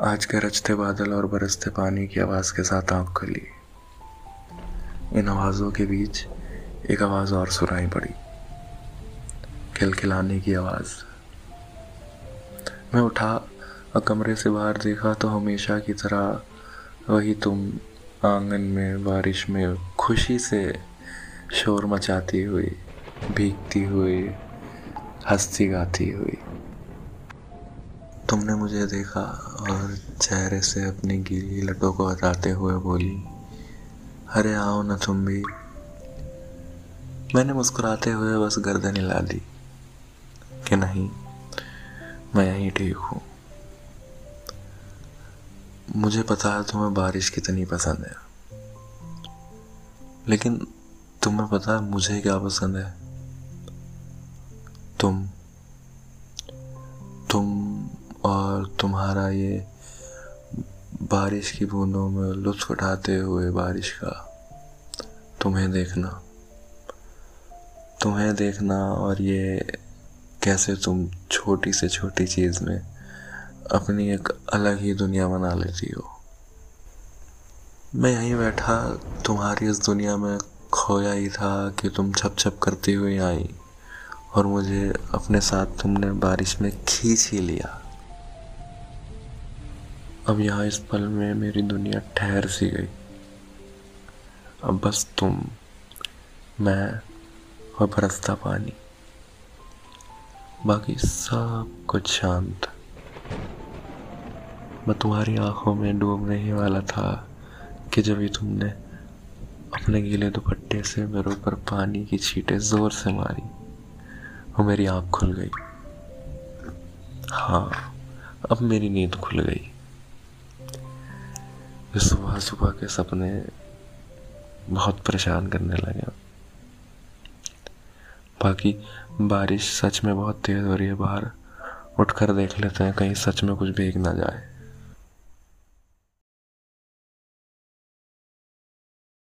आज के रचते बादल और बरसते पानी की आवाज़ के साथ आँख खुली। इन आवाज़ों के बीच एक आवाज़ और सुनाई पड़ी। खिलखिलाने की आवाज़। मैं उठा और कमरे से बाहर देखा तो हमेशा की तरह वही तुम आँगन में, बारिश में खुशी से शोर मचाती हुई, भीगती हुई, हंसती गाती हुई। तुमने मुझे देखा और चेहरे से अपनी गीली लटों को हटाते हुए बोली, अरे आओ ना तुम भी। मैंने मुस्कुराते हुए बस गर्दन हिला दी कि नहीं, मैं यहीं ठीक हूँ। मुझे पता है तुम्हें बारिश कितनी पसंद है, लेकिन तुम्हें पता है मुझे क्या पसंद है? तुम तुम तुम्हारा ये बारिश की बूंदों में लुत्फ उठाते हुए बारिश का तुम्हें देखना। तुम्हें देखना और ये कैसे तुम छोटी से छोटी चीज़ में अपनी एक अलग ही दुनिया बना लेती हो। मैं यहीं बैठा, तुम्हारी इस दुनिया में खोया ही था कि तुम छप छप करती हुई आई और मुझे अपने साथ तुमने बारिश में खींच ही लिया। अब यहाँ इस पल में मेरी दुनिया ठहर सी गई। अब बस तुम, मैं और बरसता पानी। बाकी सब कुछ शांत। मैं तुम्हारी आँखों में डूबने ही वाला था कि जब ही तुमने अपने गीले दुपट्टे से मेरे ऊपर पानी की छींटे ज़ोर से मारी और मेरी आँख खुल गई। हाँ अब मेरी नींद खुल गई। फिर सुबह सुबह के सपने बहुत परेशान करने लगे। बाकी बारिश सच में बहुत तेज़ हो रही है, बाहर उठकर देख लेते हैं, कहीं सच में कुछ भीग ना जाए।